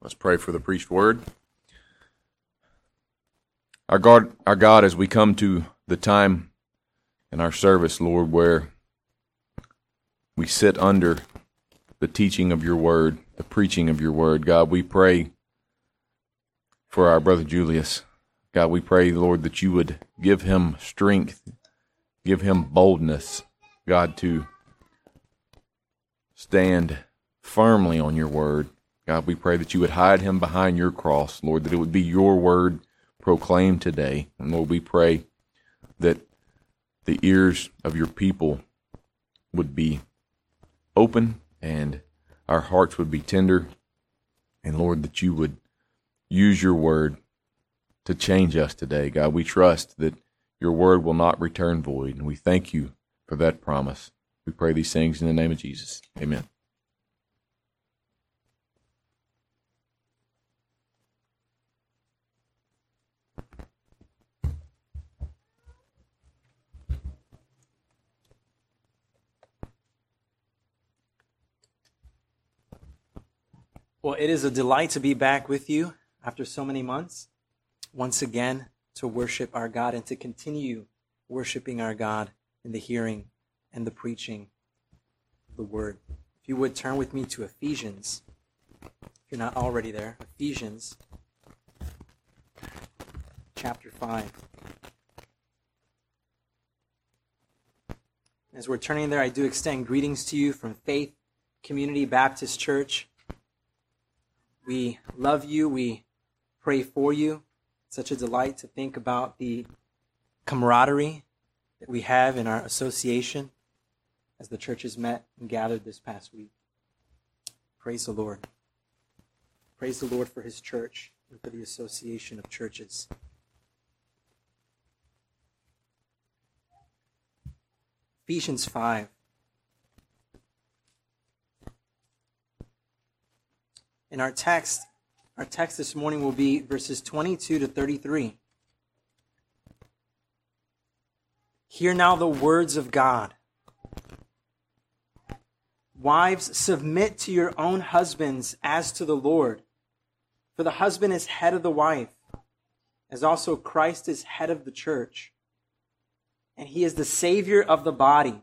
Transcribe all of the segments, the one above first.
Let's pray for the preached word. Our God, our God, as we come to the time in our service, Lord, where we sit under the teaching of your word, the preaching of your word, God, we pray for our brother Julius. God, we pray, Lord, that you would give him strength, give him boldness, God, to stand firmly on your word. God, we pray that you would hide him behind your cross, Lord, that it would be your word proclaimed today. And Lord, we pray that the ears of your people would be open and our hearts would be tender. And Lord, that you would use your word to change us today. God, we trust that your word will not return void. And we thank you for that promise. We pray these things in the name of Jesus. Amen. Well, it is a delight to be back with you after so many months, once again to worship our God and to continue worshiping our God in the hearing and the preaching of the word. If you would turn with me to Ephesians, if you're not already there, Ephesians chapter 5. As we're turning there, I do extend greetings to you from Faith Community Baptist Church. We love you. We pray for you. It's such a delight to think about the camaraderie that we have in our association as the churches met and gathered this past week. Praise the Lord. Praise the Lord for his church and for the association of churches. Ephesians 5. In our text, our text this morning will be verses 22 to 33. Hear now the words of God. Wives, submit to your own husbands as to the Lord. For the husband is head of the wife, as also Christ is head of the church. And he is the Savior of the body.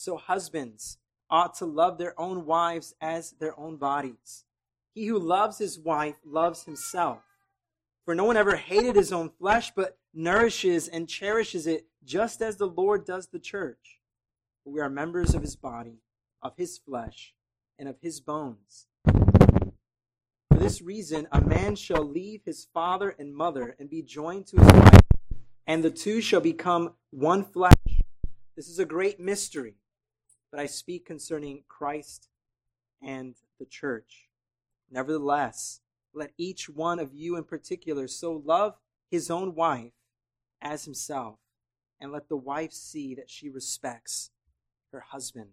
So husbands ought to love their own wives as their own bodies. He who loves his wife loves himself. For no one ever hated his own flesh, but nourishes and cherishes it just as the Lord does the church. For we are members of his body, of his flesh, and of his bones. For this reason, a man shall leave his father and mother and be joined to his wife, and the two shall become one flesh. This is a great mystery but I speak concerning Christ and the church. Nevertheless, let each one of you in particular so love his own wife as himself, and let the wife see that she respects her husband.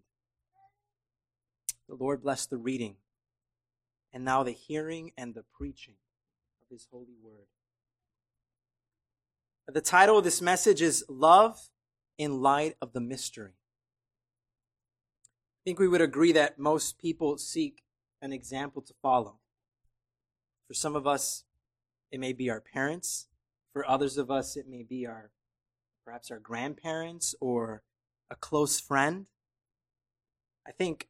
The Lord bless the reading, and now the hearing and the preaching of his holy word. The title of this message is Love in Light of the Mystery think we would agree that most people seek an example to follow. For some of us, it may be our parents. For others of us, it may be our perhaps our grandparents or a close friend. I think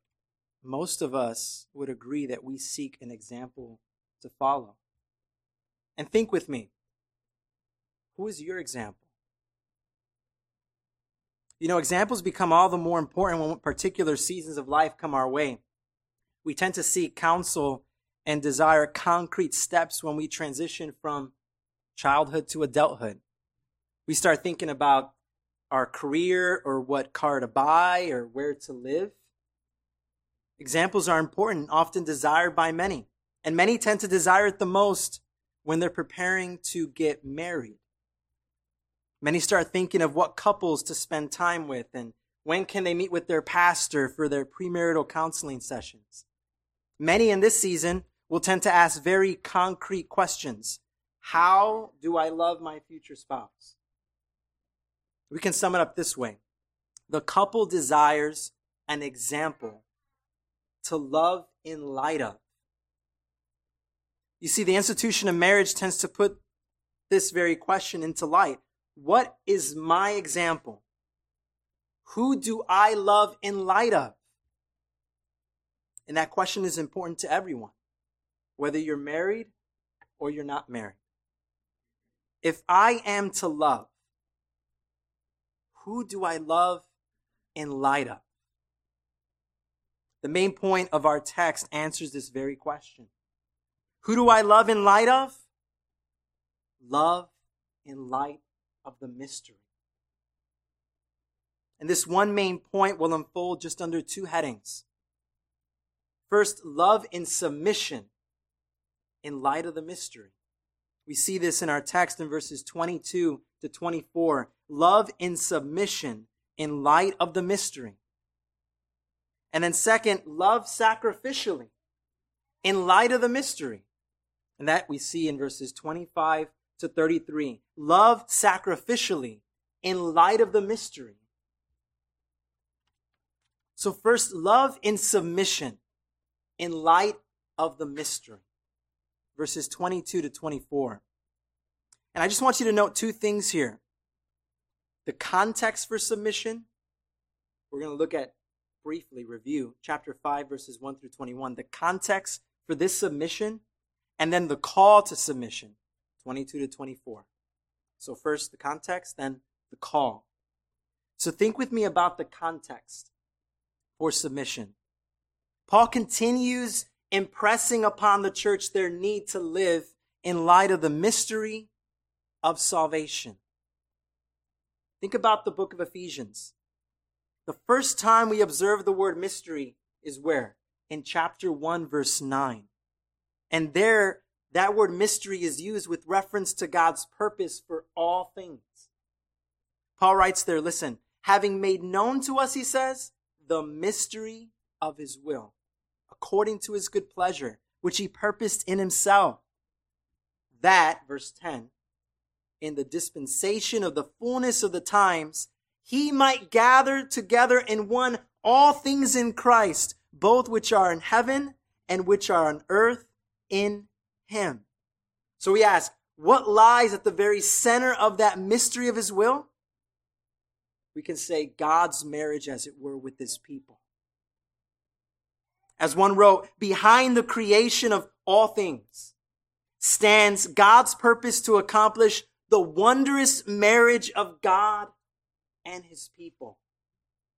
most of us would agree that we seek an example to follow. And think with me who is your example? You know, examples become all the more important when particular seasons of life come our way. We tend to seek counsel and desire concrete steps when we transition from childhood to adulthood. We start thinking about our career or what car to buy or where to live. Examples are important, often desired by many, and many tend to desire it the most when they're preparing to get married. Many start thinking of what couples to spend time with and when can they meet with their pastor for their premarital counseling sessions. Many in this season will tend to ask very concrete questions. How do I love my future spouse? We can sum it up this way. The couple desires an example to love in light of. You see, the institution of marriage tends to put this very question into light. What is my example? Who do I love in light of? And that question is important to everyone, whether you're married or you're not married. If I am to love, who do I love in light of? The main point of our text answers this very question. Who do I love in light of? Love in light of the mystery. And this one main point will unfold just under two headings. First, love in submission in light of the mystery. We see this in our text in verses 22 to 24. Love in submission in light of the mystery. And then, second, love sacrificially in light of the mystery. And that we see in verses 25 to 33. Love sacrificially in light of the mystery. So, first, love in submission in light of the mystery. Verses 22 to 24. And I just want you to note two things here the context for submission. We're going to look at briefly, review chapter 5, verses 1 through 21. The context for this submission and then the call to submission, 22 to 24. So, first the context, then the call. So, think with me about the context for submission. Paul continues impressing upon the church their need to live in light of the mystery of salvation. Think about the book of Ephesians. The first time we observe the word mystery is where? In chapter 1, verse 9. And there, that word mystery is used with reference to God's purpose for all things. Paul writes there, listen, having made known to us, he says, the mystery of his will, according to his good pleasure, which he purposed in himself. That, verse 10, in the dispensation of the fullness of the times, he might gather together in one all things in Christ, both which are in heaven and which are on earth in him. So we ask, what lies at the very center of that mystery of his will? We can say God's marriage, as it were, with his people. As one wrote, behind the creation of all things stands God's purpose to accomplish the wondrous marriage of God and his people.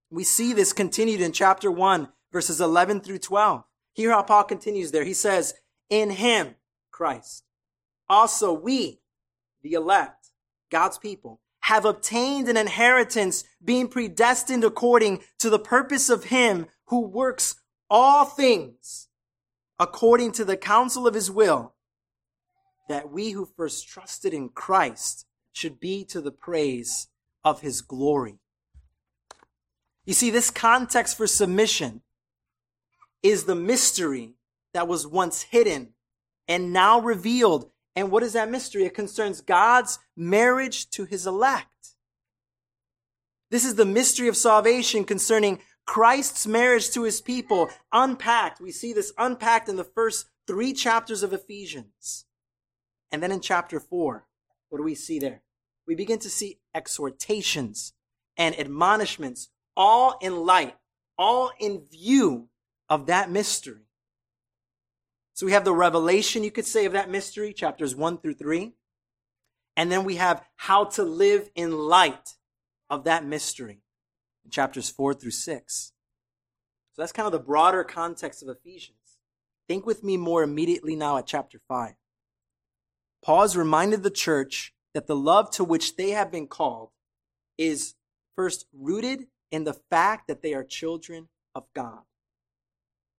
We see this continued in chapter 1, verses 11 through 12. Hear how Paul continues there. He says, in him, Christ. Also, we, the elect, God's people, have obtained an inheritance, being predestined according to the purpose of him who works all things according to the counsel of his will, that we who first trusted in Christ should be to the praise of his glory. You see, this context for submission is the mystery that was once hidden and now revealed. And what is that mystery? It concerns God's marriage to his elect. This is the mystery of salvation concerning Christ's marriage to his people, unpacked. We see this unpacked in the first three chapters of Ephesians. And then in chapter four, what do we see there? We begin to see exhortations and admonishments, all in light, all in view of that mystery. So we have the revelation, you could say, of that mystery, chapters one through three. And then we have how to live in light of that mystery chapters four through six. So that's kind of the broader context of Ephesians. Think with me more immediately now at chapter five. Paul has reminded the church that the love to which they have been called is first rooted in the fact that they are children of God.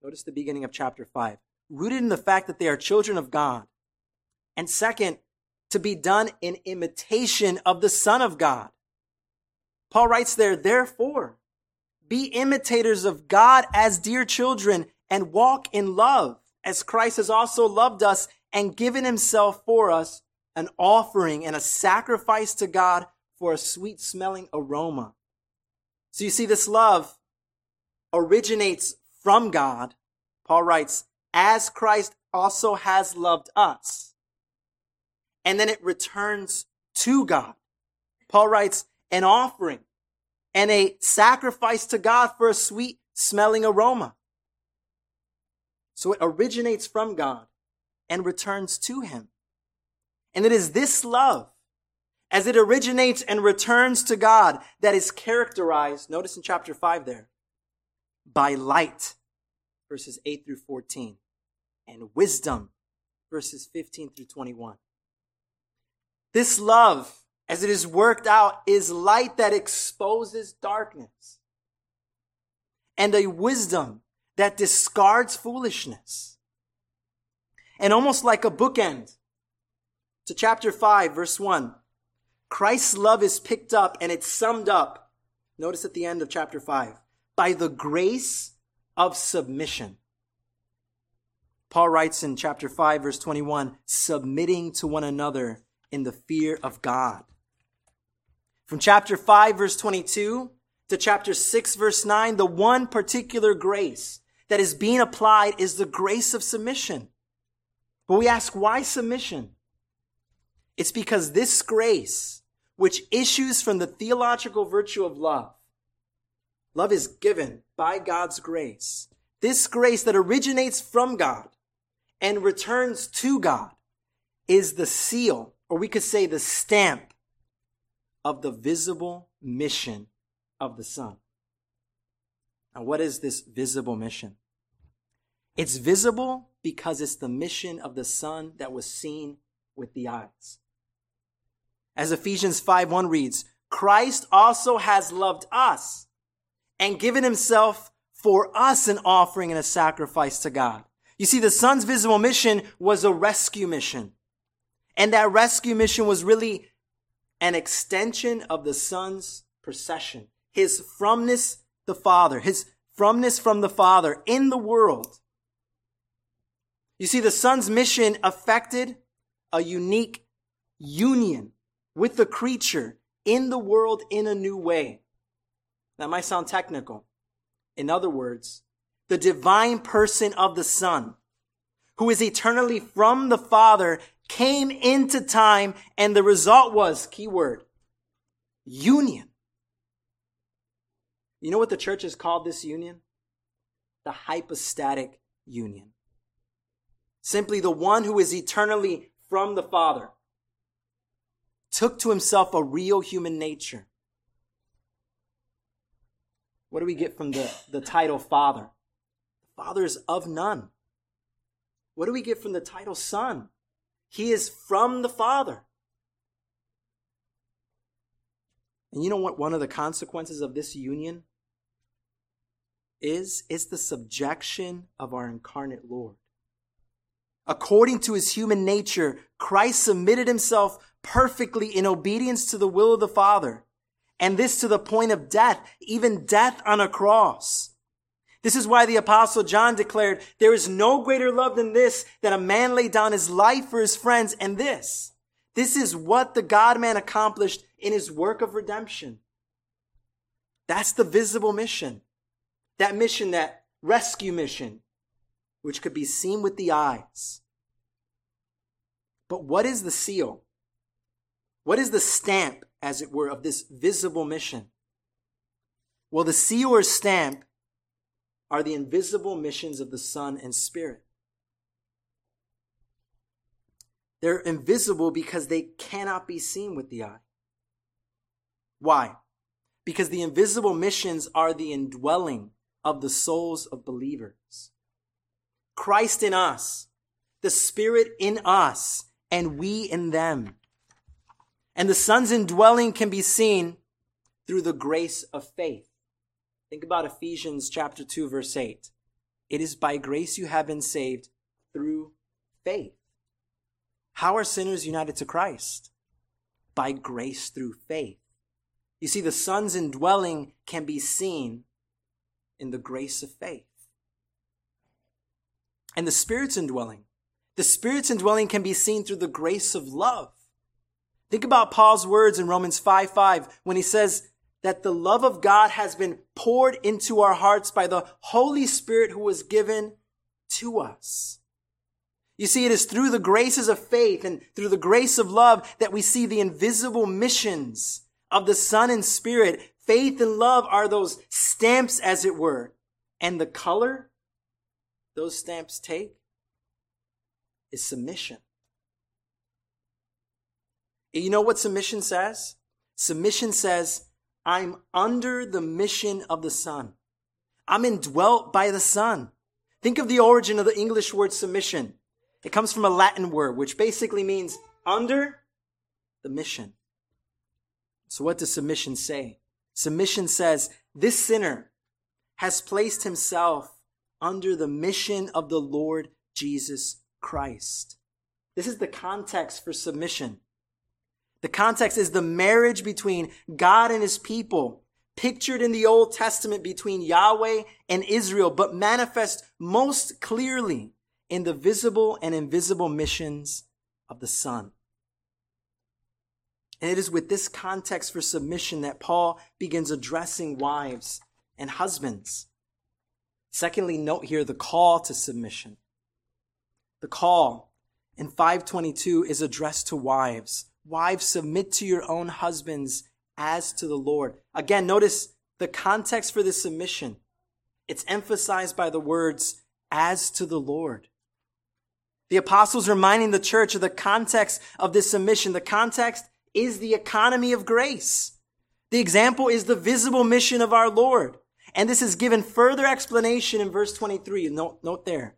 Notice the beginning of chapter 5. Rooted in the fact that they are children of God. And second, to be done in imitation of the Son of God. Paul writes there, therefore, be imitators of God as dear children and walk in love as Christ has also loved us and given himself for us an offering and a sacrifice to God for a sweet smelling aroma. So you see, this love originates from God. Paul writes, as Christ also has loved us. And then it returns to God. Paul writes, an offering and a sacrifice to God for a sweet smelling aroma. So it originates from God and returns to Him. And it is this love, as it originates and returns to God, that is characterized, notice in chapter 5 there, by light, verses 8 through 14, and wisdom, verses 15 through 21. This love, as it is worked out, is light that exposes darkness, and a wisdom that discards foolishness. And almost like a bookend to chapter 5, verse 1, Christ's love is picked up and it's summed up. Notice at the end of chapter 5 by the grace of submission. Paul writes in chapter 5, verse 21 submitting to one another in the fear of God. From chapter 5, verse 22 to chapter 6, verse 9, the one particular grace that is being applied is the grace of submission. But we ask, why submission? It's because this grace, which issues from the theological virtue of love, love is given by God's grace. This grace that originates from God and returns to God is the seal, or we could say the stamp of the visible mission of the Son. Now, what is this visible mission? It's visible because it's the mission of the Son that was seen with the eyes. As Ephesians 5 1 reads, Christ also has loved us and given himself for us an offering and a sacrifice to God. You see, the Son's visible mission was a rescue mission. And that rescue mission was really an extension of the Son's procession, his fromness the Father, his fromness from the Father in the world you see, the Son's mission affected a unique union with the creature in the world in a new way. That might sound technical. In other words, the divine person of the Son, who is eternally from the Father, came into time, and the result was, keyword, union. You know what the church has called this union? The hypostatic union. Simply the one who is eternally from the Father took to himself a real human nature. What do we get from the, the title Father? The Father is of none. What do we get from the title Son? He is from the Father. And you know what one of the consequences of this union is? It's the subjection of our incarnate Lord. According to his human nature, Christ submitted himself perfectly in obedience to the will of the Father, and this to the point of death, even death on a cross. This is why the apostle John declared, there is no greater love than this, that a man lay down his life for his friends. And this, this is what the God man accomplished in his work of redemption. That's the visible mission. That mission, that rescue mission, which could be seen with the eyes. But what is the seal? What is the stamp, as it were, of this visible mission? Well, the seal or stamp are the invisible missions of the Son and Spirit. They're invisible because they cannot be seen with the eye. Why? Because the invisible missions are the indwelling of the souls of believers. Christ in us, the Spirit in us, and we in them. And the Son's indwelling can be seen through the grace of faith. Think about Ephesians chapter 2 verse 8. It is by grace you have been saved through faith. How are sinners united to Christ? By grace through faith. You see, the Son's indwelling can be seen in the grace of faith. And the Spirit's indwelling. The Spirit's indwelling can be seen through the grace of love. Think about Paul's words in Romans 5 5 when he says that the love of God has been poured into our hearts by the Holy Spirit who was given to us. You see, it is through the graces of faith and through the grace of love that we see the invisible missions of the Son and Spirit. Faith and love are those stamps, as it were. And the color those stamps take is submission. You know what submission says? Submission says, I'm under the mission of the Son. I'm indwelt by the Son. Think of the origin of the English word submission. It comes from a Latin word, which basically means under the mission. So what does submission say? Submission says, this sinner has placed himself under the mission of the Lord Jesus Christ. This is the context for submission. The context is the marriage between God and his people, pictured in the Old Testament between Yahweh and Israel, but manifest most clearly in the visible and invisible missions of the Son. And it is with this context for submission that Paul begins addressing wives and husbands. Secondly, note here the call to submission. The call in 522 is addressed to wives. Wives, submit to your own husbands as to the Lord. Again, notice the context for this submission. It's emphasized by the words, as to the Lord. The apostles reminding the church of the context of this submission. The context is the economy of grace. The example is the visible mission of our Lord. And this is given further explanation in verse 23. Note, note there.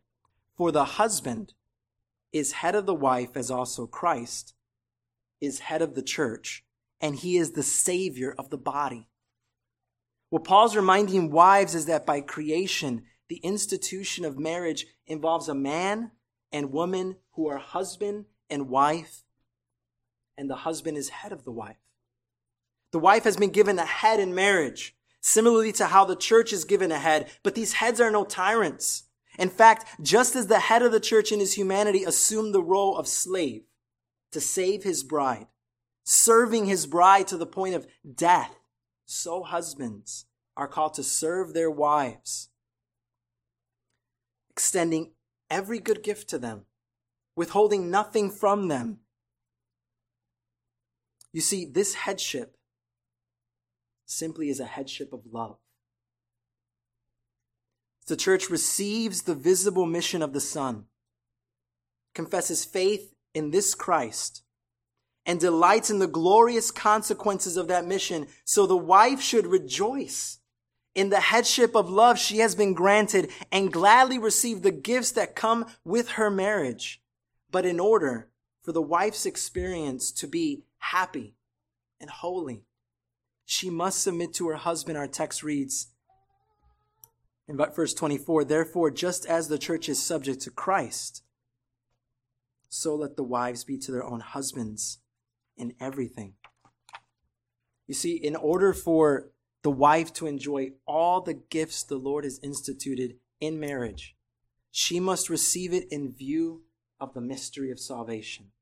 For the husband is head of the wife as also Christ is head of the church, and he is the savior of the body. What Paul's reminding wives is that by creation, the institution of marriage involves a man and woman who are husband and wife, and the husband is head of the wife. The wife has been given a head in marriage, similarly to how the church is given a head, but these heads are no tyrants. In fact, just as the head of the church in his humanity assumed the role of slave, to save his bride, serving his bride to the point of death, so husbands are called to serve their wives, extending every good gift to them, withholding nothing from them. You see, this headship simply is a headship of love. The church receives the visible mission of the Son, confesses faith in this Christ and delights in the glorious consequences of that mission. So the wife should rejoice in the headship of love she has been granted and gladly receive the gifts that come with her marriage. But in order for the wife's experience to be happy and holy, she must submit to her husband, our text reads in verse 24, therefore, just as the church is subject to Christ, so let the wives be to their own husbands in everything. You see, in order for the wife to enjoy all the gifts the Lord has instituted in marriage, she must receive it in view of the mystery of salvation.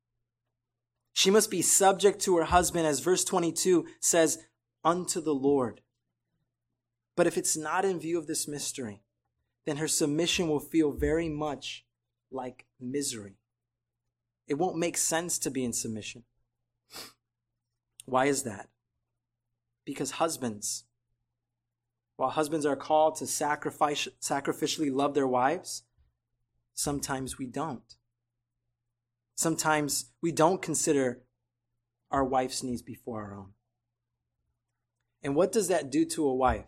She must be subject to her husband, as verse 22 says, unto the Lord. But if it's not in view of this mystery, then her submission will feel very much like misery. It won't make sense to be in submission. Why is that? Because husbands, while husbands are called to sacrifice, sacrificially love their wives, sometimes we don't. Sometimes we don't consider our wife's needs before our own. And what does that do to a wife?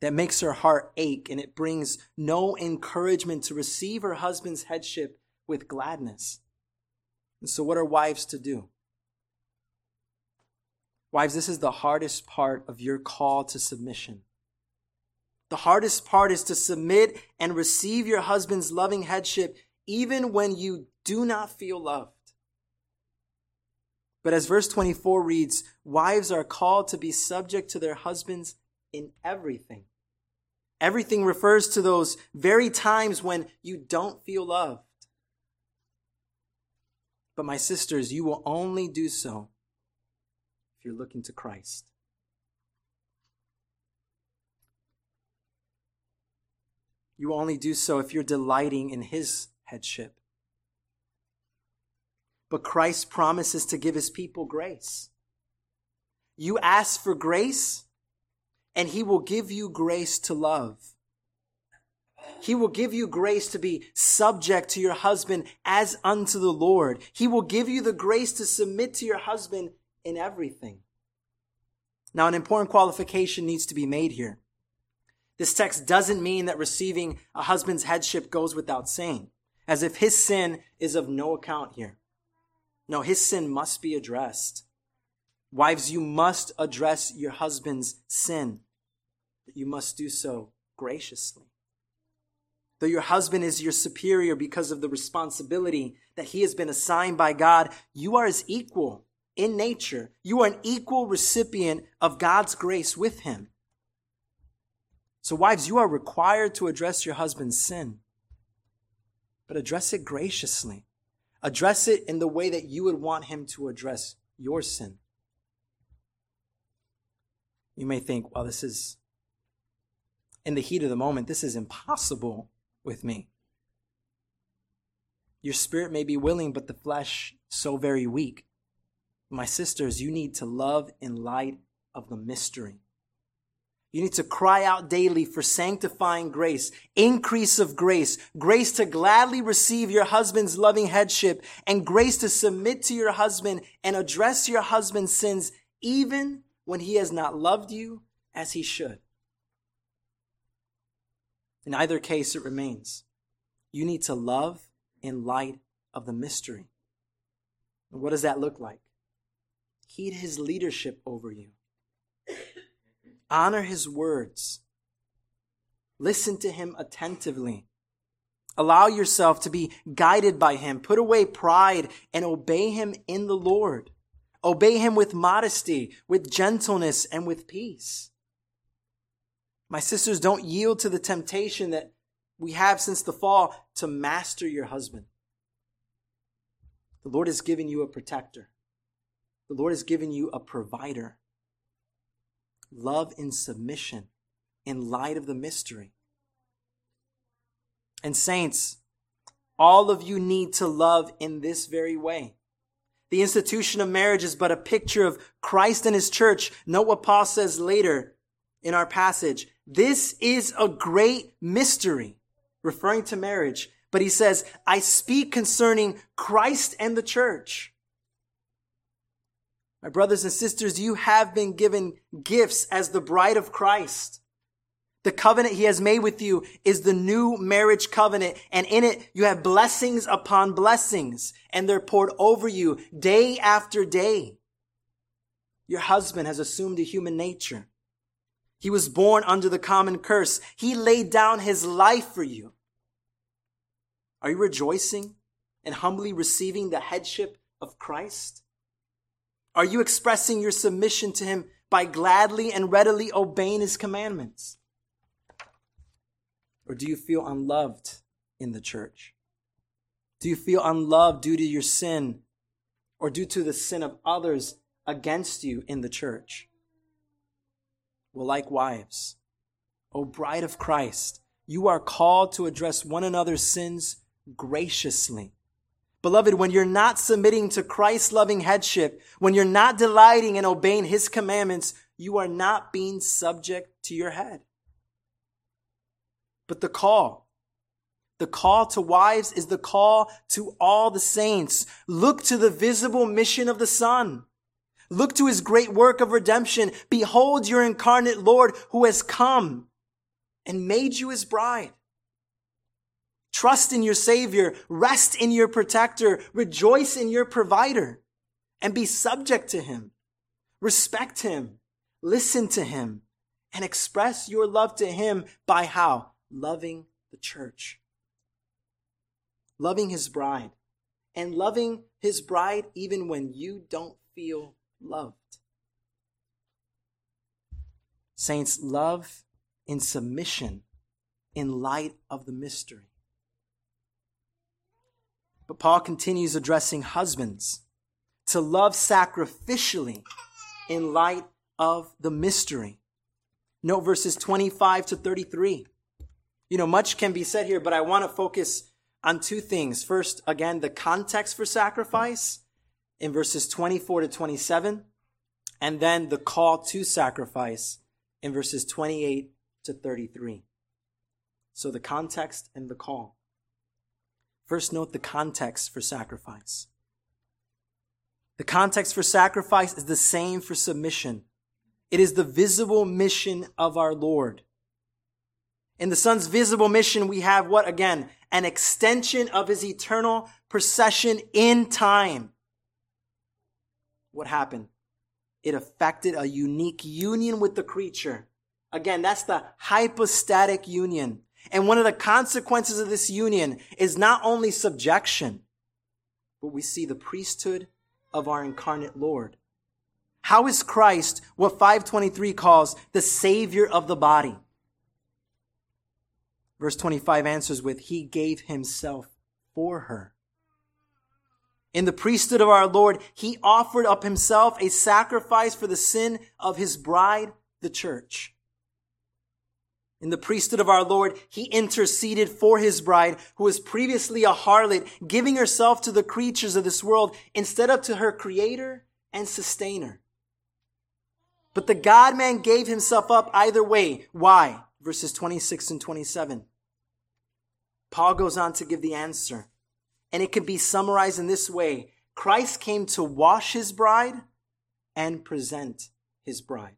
That makes her heart ache and it brings no encouragement to receive her husband's headship with gladness. And so, what are wives to do? Wives, this is the hardest part of your call to submission. The hardest part is to submit and receive your husband's loving headship even when you do not feel loved. But as verse 24 reads, wives are called to be subject to their husbands in everything. Everything refers to those very times when you don't feel loved. But my sisters, you will only do so if you're looking to Christ. You will only do so if you're delighting in his headship. But Christ promises to give his people grace. You ask for grace, and he will give you grace to love. He will give you grace to be subject to your husband as unto the Lord. He will give you the grace to submit to your husband in everything. Now, an important qualification needs to be made here. This text doesn't mean that receiving a husband's headship goes without saying, as if his sin is of no account here. No, his sin must be addressed. Wives, you must address your husband's sin, you must do so graciously. Though your husband is your superior because of the responsibility that he has been assigned by God, you are his equal in nature. You are an equal recipient of God's grace with him. So, wives, you are required to address your husband's sin, but address it graciously. Address it in the way that you would want him to address your sin. You may think, well, this is, in the heat of the moment, this is impossible with me. Your spirit may be willing, but the flesh so very weak. My sisters, you need to love in light of the mystery. You need to cry out daily for sanctifying grace, increase of grace, grace to gladly receive your husband's loving headship, and grace to submit to your husband and address your husband's sins even when he has not loved you as he should. In either case, it remains. You need to love in light of the mystery. And what does that look like? Heed his leadership over you. Honor his words. Listen to him attentively. Allow yourself to be guided by him. Put away pride and obey him in the Lord. Obey him with modesty, with gentleness, and with peace. My sisters, don't yield to the temptation that we have since the fall to master your husband. The Lord has given you a protector. The Lord has given you a provider love in submission in light of the mystery. And, saints, all of you need to love in this very way. The institution of marriage is but a picture of Christ and his church. Note what Paul says later in our passage. This is a great mystery, referring to marriage. But he says, I speak concerning Christ and the church. My brothers and sisters, you have been given gifts as the bride of Christ. The covenant he has made with you is the new marriage covenant, and in it you have blessings upon blessings, and they're poured over you day after day. Your husband has assumed a human nature. He was born under the common curse. He laid down his life for you. Are you rejoicing and humbly receiving the headship of Christ? Are you expressing your submission to him by gladly and readily obeying his commandments? Or do you feel unloved in the church? Do you feel unloved due to your sin or due to the sin of others against you in the church? Well, like wives, O bride of Christ, you are called to address one another's sins graciously Beloved, when you're not submitting to Christ's loving headship, when you're not delighting in obeying his commandments, you are not being subject to your head. But the call, the call to wives is the call to all the saints. Look to the visible mission of the Son. Look to his great work of redemption. Behold your incarnate Lord who has come and made you his bride. Trust in your Savior, rest in your protector, rejoice in your provider, and be subject to Him. Respect Him, listen to Him, and express your love to him by how? Loving the church. Loving his bride. And loving his bride even when you don't feel loved. Saints, love in submission in light of the mystery. But Paul continues addressing husbands to love sacrificially in light of the mystery. Note verses 25 to 33. You know, much can be said here, but I want to focus on two things. First, again, the context for sacrifice in verses 24 to 27, and then the call to sacrifice in verses 28 to 33. So the context and the call. First, note the context for sacrifice. The context for sacrifice is the same for submission. It is the visible mission of our Lord. In the Son's visible mission, we have what again? An extension of his eternal procession in time. What happened? It affected a unique union with the creature. Again, that's the hypostatic union. And one of the consequences of this union is not only subjection, but we see the priesthood of our incarnate Lord. How is Christ what 523 calls the savior of the body? Verse 25 answers with, He gave Himself for her. In the priesthood of our Lord, He offered up Himself a sacrifice for the sin of His bride, the church. In the priesthood of our Lord, He interceded for His bride, who was previously a harlot, giving herself to the creatures of this world instead of to her creator and sustainer. But the God man gave himself up either way. Why? Verses 26 and 27. Paul goes on to give the answer. And it can be summarized in this way Christ came to wash his bride and present his bride.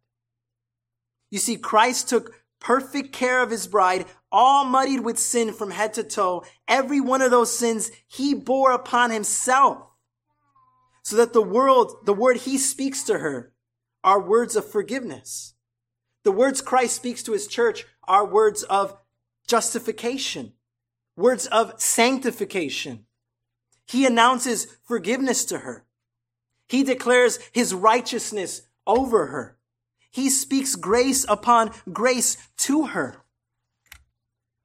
You see, Christ took perfect care of his bride, all muddied with sin from head to toe. Every one of those sins he bore upon himself so that the world, the word he speaks to her, are words of forgiveness. The words Christ speaks to his church are words of justification, words of sanctification. He announces forgiveness to her. He declares his righteousness over her. He speaks grace upon grace to her.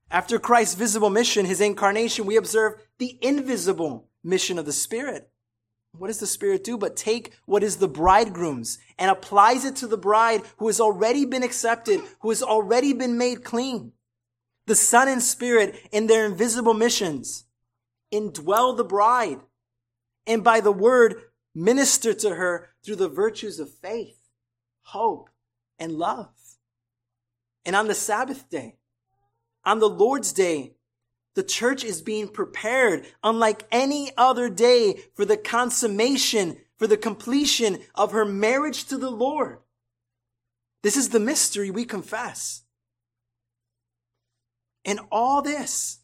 After Christ's visible mission, his incarnation, we observe the invisible mission of the Spirit. What does the Spirit do but take what is the bridegroom's and applies it to the bride who has already been accepted, who has already been made clean? The Son and Spirit in their invisible missions indwell the bride and by the word minister to her through the virtues of faith, hope, and love. And on the Sabbath day, on the Lord's day, the church is being prepared unlike any other day for the consummation, for the completion of her marriage to the Lord. This is the mystery we confess. And all this,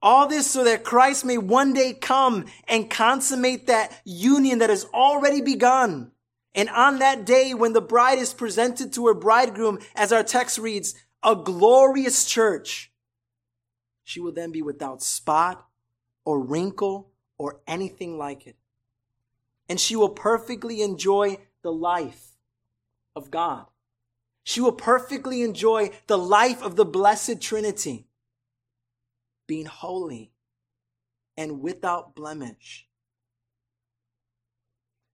all this so that Christ may one day come and consummate that union that has already begun. And on that day, when the bride is presented to her bridegroom, as our text reads, a glorious church, she will then be without spot or wrinkle or anything like it. And she will perfectly enjoy the life of God. She will perfectly enjoy the life of the Blessed Trinity, being holy and without blemish.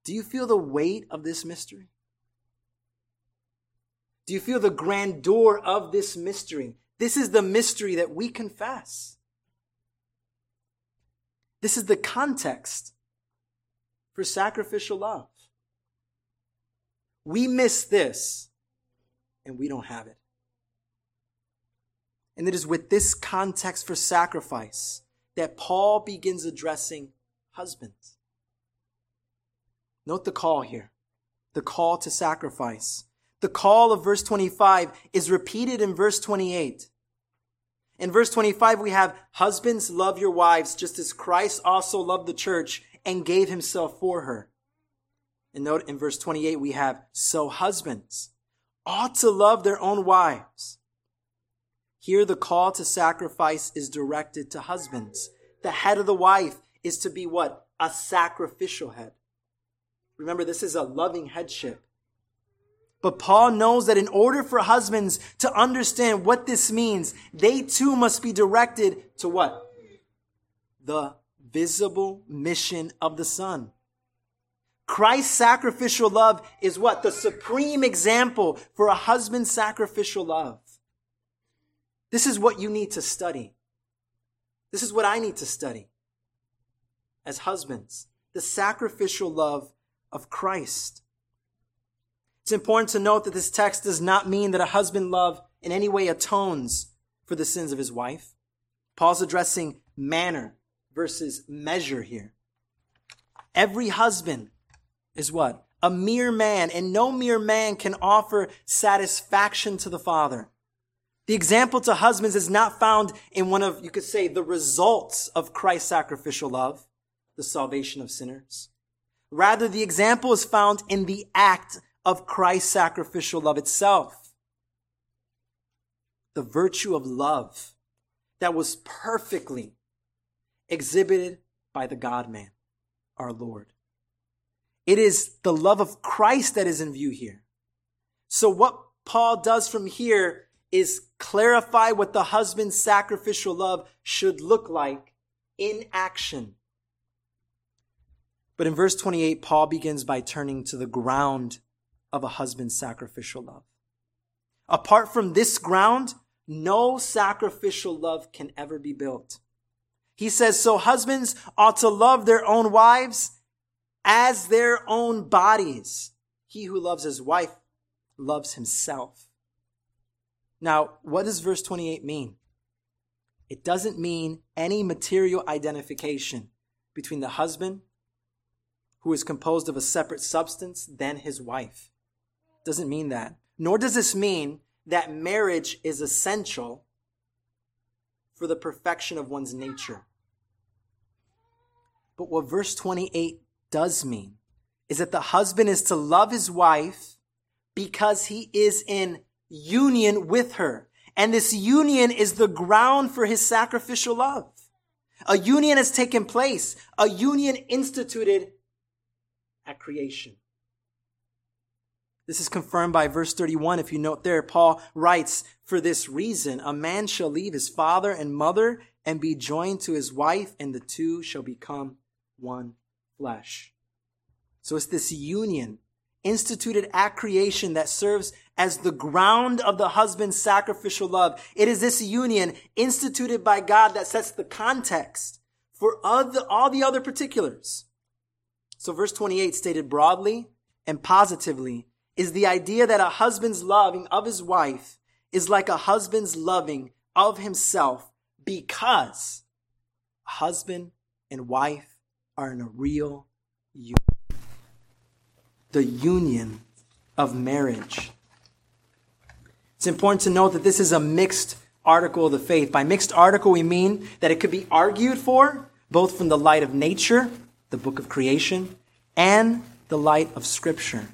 Do you feel the weight of this mystery? Do you feel the grandeur of this mystery? This is the mystery that we confess. This is the context for sacrificial love. We miss this and we don't have it. And it is with this context for sacrifice that Paul begins addressing husbands. Note the call here the call to sacrifice. The call of verse 25 is repeated in verse 28. In verse 25, we have husbands love your wives just as Christ also loved the church and gave himself for her. And note in verse 28, we have so husbands ought to love their own wives. Here, the call to sacrifice is directed to husbands. The head of the wife is to be what? A sacrificial head. Remember, this is a loving headship. But Paul knows that in order for husbands to understand what this means, they too must be directed to what? The visible mission of the Son. Christ's sacrificial love is what? The supreme example for a husband's sacrificial love. This is what you need to study. This is what I need to study as husbands. The sacrificial love of Christ. It's important to note that this text does not mean that a husband love in any way atones for the sins of his wife. Paul's addressing manner versus measure here. Every husband is what? A mere man, and no mere man can offer satisfaction to the Father. The example to husbands is not found in one of, you could say, the results of Christ's sacrificial love, the salvation of sinners. Rather, the example is found in the act of Christ's sacrificial love itself. The virtue of love that was perfectly exhibited by the God man, our Lord. It is the love of Christ that is in view here. So what Paul does from here is clarify what the husband's sacrificial love should look like in action. But in verse 28, Paul begins by turning to the ground of a husband's sacrificial love. Apart from this ground, no sacrificial love can ever be built. He says, so husbands ought to love their own wives as their own bodies. He who loves his wife loves himself. Now, what does verse 28 mean? It doesn't mean any material identification between the husband, who is composed of a separate substance, than his wife. Doesn't mean that. Nor does this mean that marriage is essential for the perfection of one's nature. But what verse 28 does mean is that the husband is to love his wife because he is in union with her. And this union is the ground for his sacrificial love. A union has taken place, a union instituted at creation. This is confirmed by verse 31. If you note there, Paul writes, For this reason, a man shall leave his father and mother and be joined to his wife, and the two shall become one flesh. So it's this union instituted at creation that serves as the ground of the husband's sacrificial love. It is this union instituted by God that sets the context for all the other particulars. So verse 28 stated broadly and positively is the idea that a husband's loving of his wife is like a husband's loving of himself because husband and wife are in a real union. The union of marriage. It's important to note that this is a mixed article of the faith. By mixed article, we mean that it could be argued for both from the light of nature, the book of creation, and the light of scripture.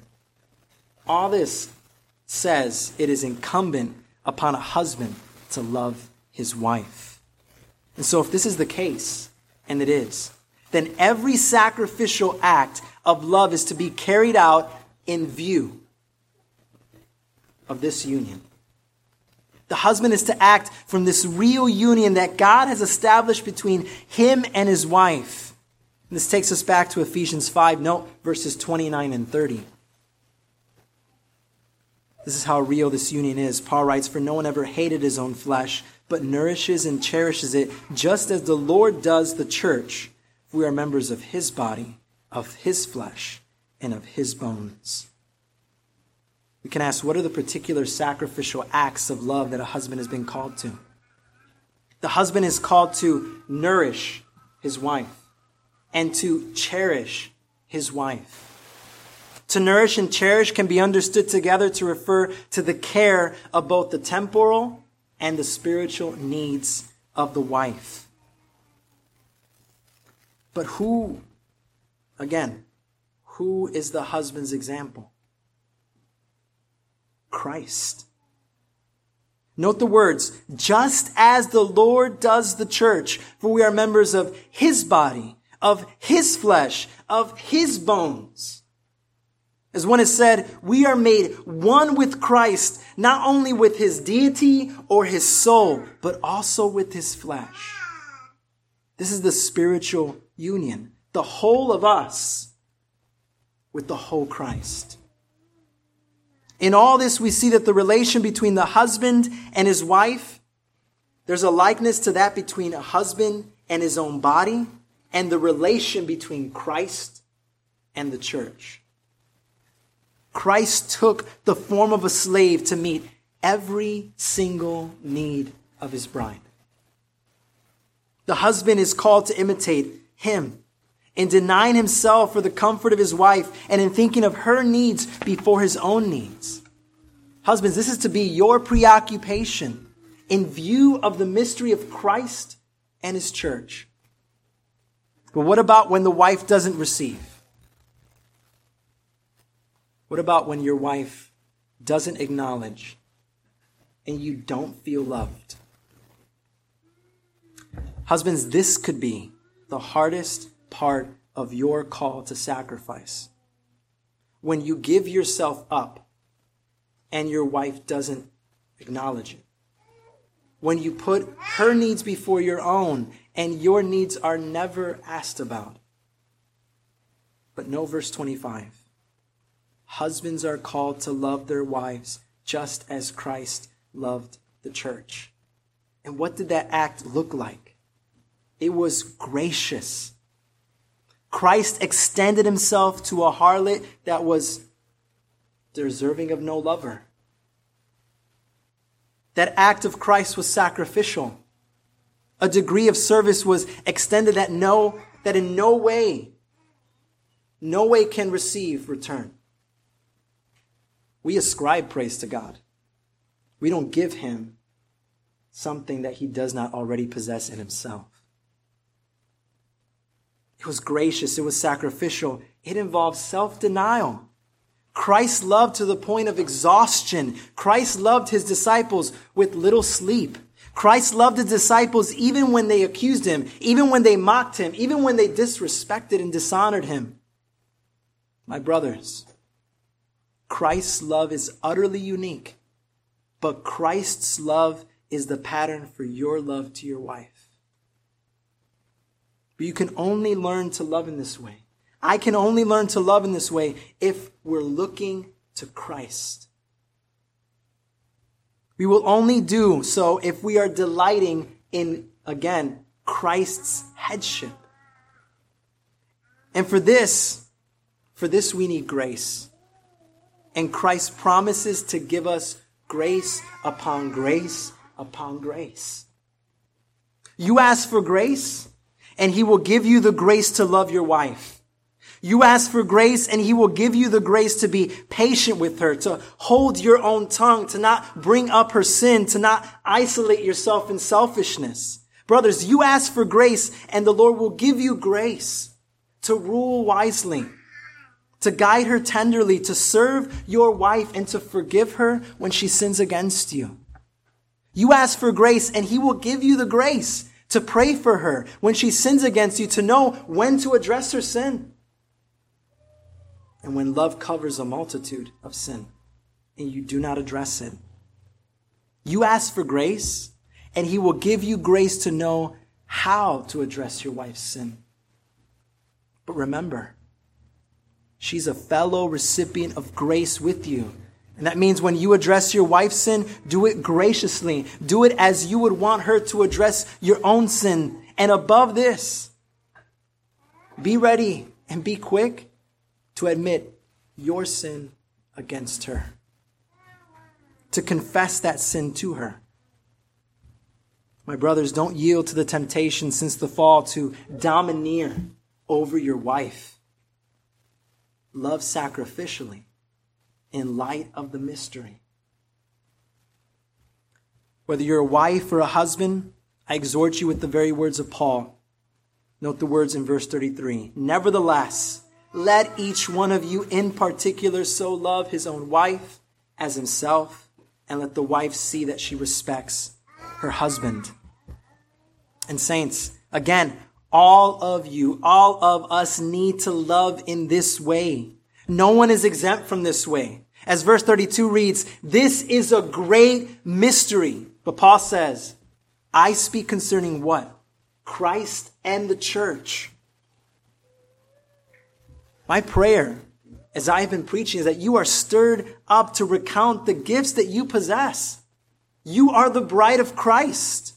All this says it is incumbent upon a husband to love his wife. And so, if this is the case, and it is, then every sacrificial act of love is to be carried out in view of this union. The husband is to act from this real union that God has established between him and his wife. And this takes us back to Ephesians 5, note verses 29 and 30. This is how real this union is. Paul writes, For no one ever hated his own flesh, but nourishes and cherishes it, just as the Lord does the church we are members of his body, of his flesh, and of his bones. We can ask, what are the particular sacrificial acts of love that a husband has been called to? The husband is called to nourish his wife and to cherish his wife. To nourish and cherish can be understood together to refer to the care of both the temporal and the spiritual needs of the wife. But who, again, who is the husband's example? Christ. Note the words, just as the Lord does the church, for we are members of his body, of his flesh, of his bones. As one has said, we are made one with Christ, not only with his deity or his soul, but also with his flesh. This is the spiritual union, the whole of us with the whole Christ. In all this, we see that the relation between the husband and his wife, there's a likeness to that between a husband and his own body, and the relation between Christ and the church. Christ took the form of a slave to meet every single need of his bride. The husband is called to imitate him in denying himself for the comfort of his wife and in thinking of her needs before his own needs. Husbands, this is to be your preoccupation in view of the mystery of Christ and his church. But what about when the wife doesn't receive? What about when your wife doesn't acknowledge and you don't feel loved? Husbands, this could be the hardest part of your call to sacrifice. When you give yourself up and your wife doesn't acknowledge it. When you put her needs before your own and your needs are never asked about. But no, verse 25. Husbands are called to love their wives just as Christ loved the church. And what did that act look like? It was gracious. Christ extended himself to a harlot that was deserving of no lover. That act of Christ was sacrificial. A degree of service was extended that no, that in no way, no way can receive return. We ascribe praise to God. We don't give him something that he does not already possess in himself. It was gracious. It was sacrificial. It involved self-denial. Christ loved to the point of exhaustion. Christ loved his disciples with little sleep. Christ loved his disciples even when they accused him, even when they mocked him, even when they disrespected and dishonored him. My brothers, Christ's love is utterly unique, but Christ's love is the pattern for your love to your wife. But you can only learn to love in this way. I can only learn to love in this way if we're looking to Christ. We will only do so if we are delighting in, again, Christ's headship. And for this, for this we need grace. And Christ promises to give us grace upon grace upon grace. You ask for grace, and he will give you the grace to love your wife. You ask for grace and he will give you the grace to be patient with her, to hold your own tongue, to not bring up her sin, to not isolate yourself in selfishness. Brothers, you ask for grace and the Lord will give you grace to rule wisely, to guide her tenderly, to serve your wife and to forgive her when she sins against you. You ask for grace and he will give you the grace to pray for her when she sins against you, to know when to address her sin. And when love covers a multitude of sin and you do not address it, you ask for grace and he will give you grace to know how to address your wife's sin. But remember, she's a fellow recipient of grace with you. And that means when you address your wife's sin, do it graciously. Do it as you would want her to address your own sin. And above this, be ready and be quick to admit your sin against her, to confess that sin to her. My brothers, don't yield to the temptation since the fall to domineer over your wife. Love sacrificially in light of the mystery. Whether you're a wife or a husband, I exhort you with the very words of Paul. Note the words in verse 33. Nevertheless, let each one of you in particular so love his own wife as himself, and let the wife see that she respects her husband. And saints, again, all of you, all of us need to love in this way. No one is exempt from this way. As verse 32 reads, this is a great mystery. But Paul says, I speak concerning what? Christ and the church. My prayer as I've been preaching is that you are stirred up to recount the gifts that you possess. You are the bride of Christ.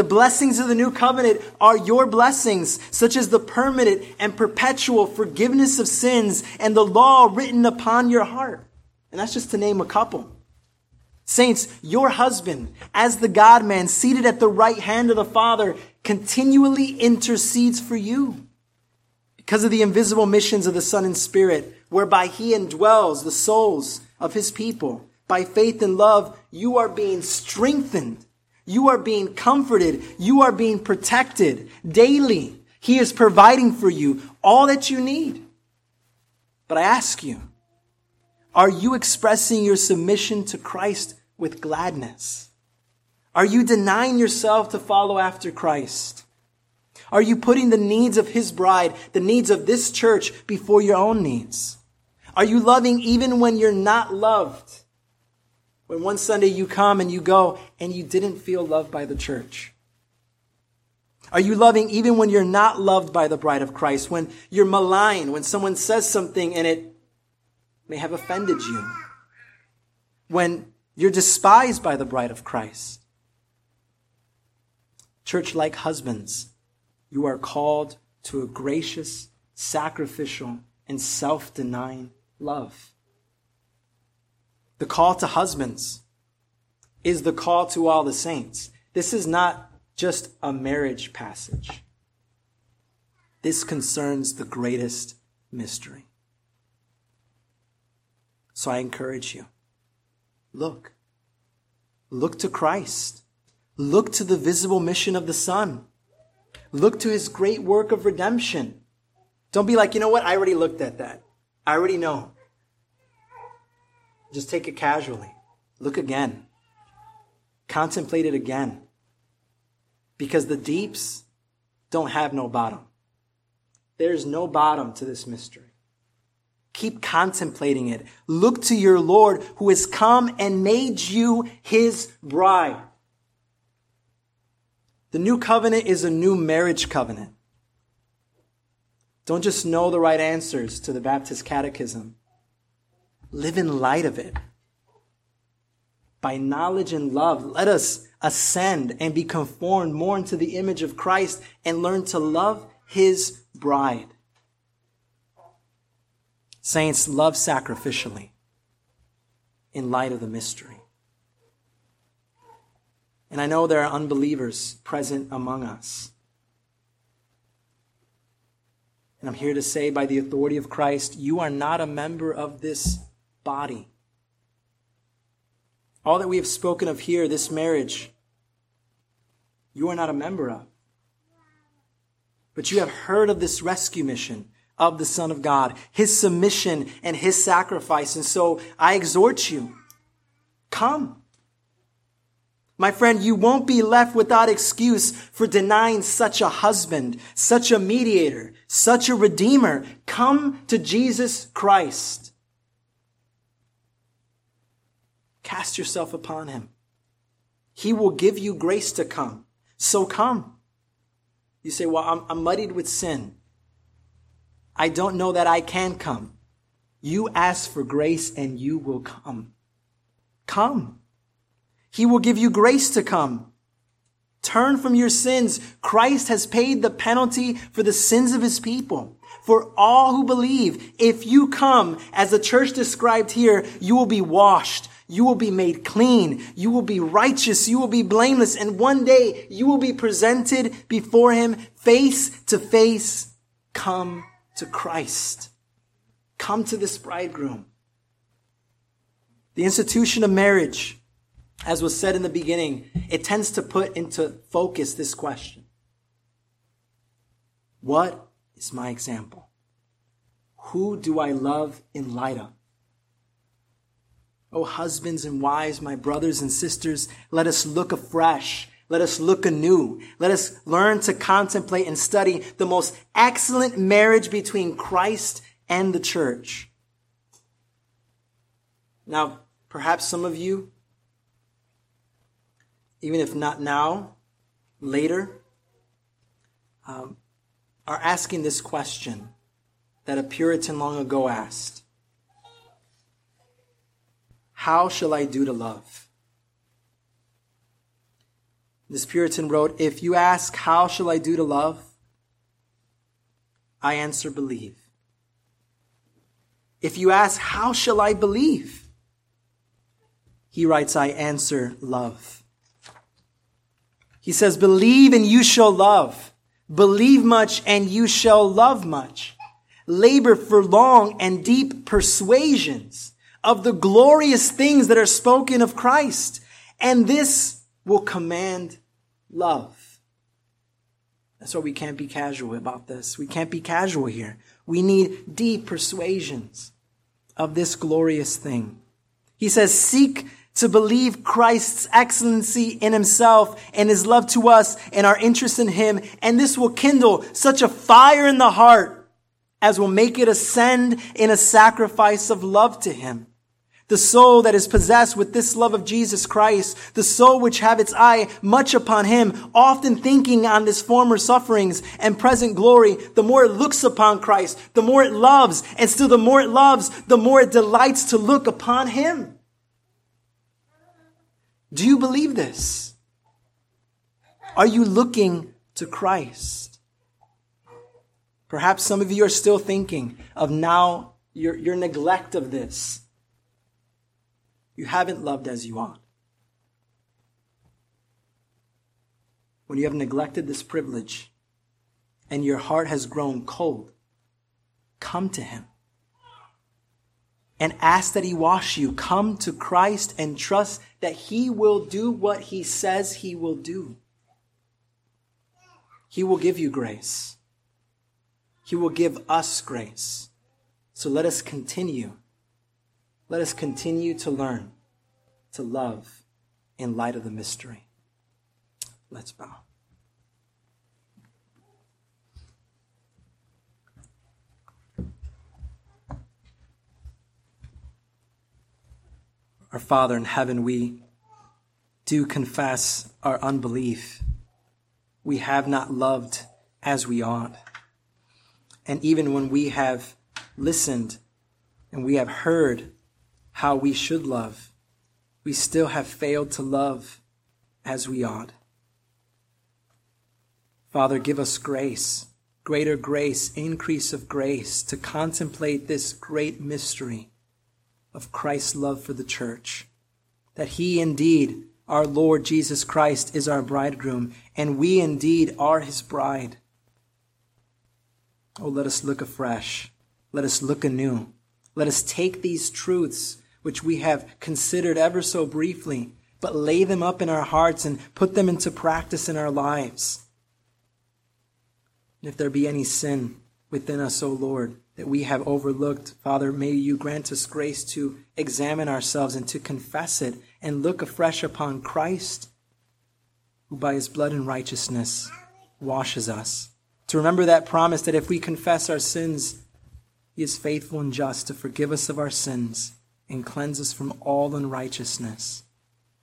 The blessings of the new covenant are your blessings, such as the permanent and perpetual forgiveness of sins and the law written upon your heart. And that's just to name a couple. Saints, your husband, as the God man seated at the right hand of the Father, continually intercedes for you because of the invisible missions of the Son and Spirit, whereby he indwells the souls of his people. By faith and love, you are being strengthened. You are being comforted. You are being protected daily. He is providing for you all that you need. But I ask you, are you expressing your submission to Christ with gladness? Are you denying yourself to follow after Christ? Are you putting the needs of his bride, the needs of this church before your own needs? Are you loving even when you're not loved? When one Sunday you come and you go and you didn't feel loved by the church? Are you loving even when you're not loved by the bride of Christ? When you're maligned, when someone says something and it may have offended you? When you're despised by the bride of Christ? Church like husbands, you are called to a gracious, sacrificial, and self denying love. The call to husbands is the call to all the saints. This is not just a marriage passage. This concerns the greatest mystery. So I encourage you look. Look to Christ. Look to the visible mission of the Son. Look to his great work of redemption. Don't be like, you know what? I already looked at that. I already know. Just take it casually. Look again. Contemplate it again. Because the deeps don't have no bottom. There's no bottom to this mystery. Keep contemplating it. Look to your Lord who has come and made you his bride. The new covenant is a new marriage covenant. Don't just know the right answers to the Baptist catechism. Live in light of it. By knowledge and love, let us ascend and be conformed more into the image of Christ and learn to love his bride. Saints, love sacrificially in light of the mystery. And I know there are unbelievers present among us. And I'm here to say, by the authority of Christ, you are not a member of this body. All that we have spoken of here, this marriage, you are not a member of. But you have heard of this rescue mission of the Son of God, his submission and his sacrifice. And so I exhort you, come. My friend, you won't be left without excuse for denying such a husband, such a mediator, such a redeemer. Come to Jesus Christ. Cast yourself upon him. He will give you grace to come. So come. You say, well, I'm, I'm muddied with sin. I don't know that I can come. You ask for grace and you will come. Come. He will give you grace to come. Turn from your sins. Christ has paid the penalty for the sins of his people. For all who believe, if you come, as the church described here, you will be washed. You will be made clean. You will be righteous. You will be blameless. And one day you will be presented before him face to face. Come to Christ. Come to this bridegroom. The institution of marriage as was said in the beginning, it tends to put into focus this question What is my example? Who do I love in light of? O husbands and wives, my brothers and sisters, let us look afresh. Let us look anew. Let us learn to contemplate and study the most excellent marriage between Christ and the church. Now, perhaps some of you, even if not now, later, um, are asking this question that a Puritan long ago asked how shall I do to love? This Puritan wrote, If you ask, How shall I do to love? I answer, Believe. If you ask, How shall I believe? He writes, I answer, Love. He says, Believe and you shall love. Believe much and you shall love much. Labor for long and deep persuasions of the glorious things that are spoken of Christ. And this will command love. That's why we can't be casual about this. We can't be casual here. We need deep persuasions of this glorious thing. He says, seek to believe Christ's excellency in himself and his love to us and our interest in him. And this will kindle such a fire in the heart as will make it ascend in a sacrifice of love to him. The soul that is possessed with this love of Jesus Christ, the soul which have its eye much upon him, often thinking on his former sufferings and present glory, the more it looks upon Christ, the more it loves, and still the more it loves, the more it delights to look upon him. Do you believe this? Are you looking to Christ? Perhaps some of you are still thinking of now your, your neglect of this you haven't loved as you ought. When you have neglected this privilege and your heart has grown cold, come to Him and ask that He wash you. Come to Christ and trust that He will do what He says He will do. He will give you grace. He will give us grace. So let us continue let us continue to learn to love in light of the mystery. Let's bow. Our Father in heaven, we do confess our unbelief. We have not loved as we ought. And even when we have listened and we have heard how we should love, we still have failed to love as we ought. Father, give us grace, greater grace, increase of grace to contemplate this great mystery of Christ's love for the church. That He indeed, our Lord Jesus Christ, is our bridegroom, and we indeed are His bride. Oh, let us look afresh. Let us look anew. Let us take these truths which we have considered ever so briefly, but lay them up in our hearts and put them into practice in our lives. And if there be any sin within us, O Lord, that we have overlooked, Father, may you grant us grace to examine ourselves and to confess it and look afresh upon Christ, who by his blood and righteousness washes us. To remember that promise that if we confess our sins, he is faithful and just to forgive us of our sins and cleanse us from all unrighteousness.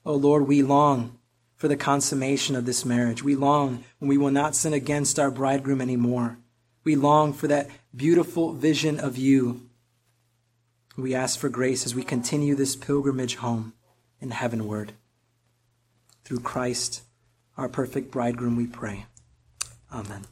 O Lord, we long for the consummation of this marriage. We long when we will not sin against our bridegroom anymore. We long for that beautiful vision of you. We ask for grace as we continue this pilgrimage home and heavenward. Through Christ, our perfect bridegroom, we pray. Amen.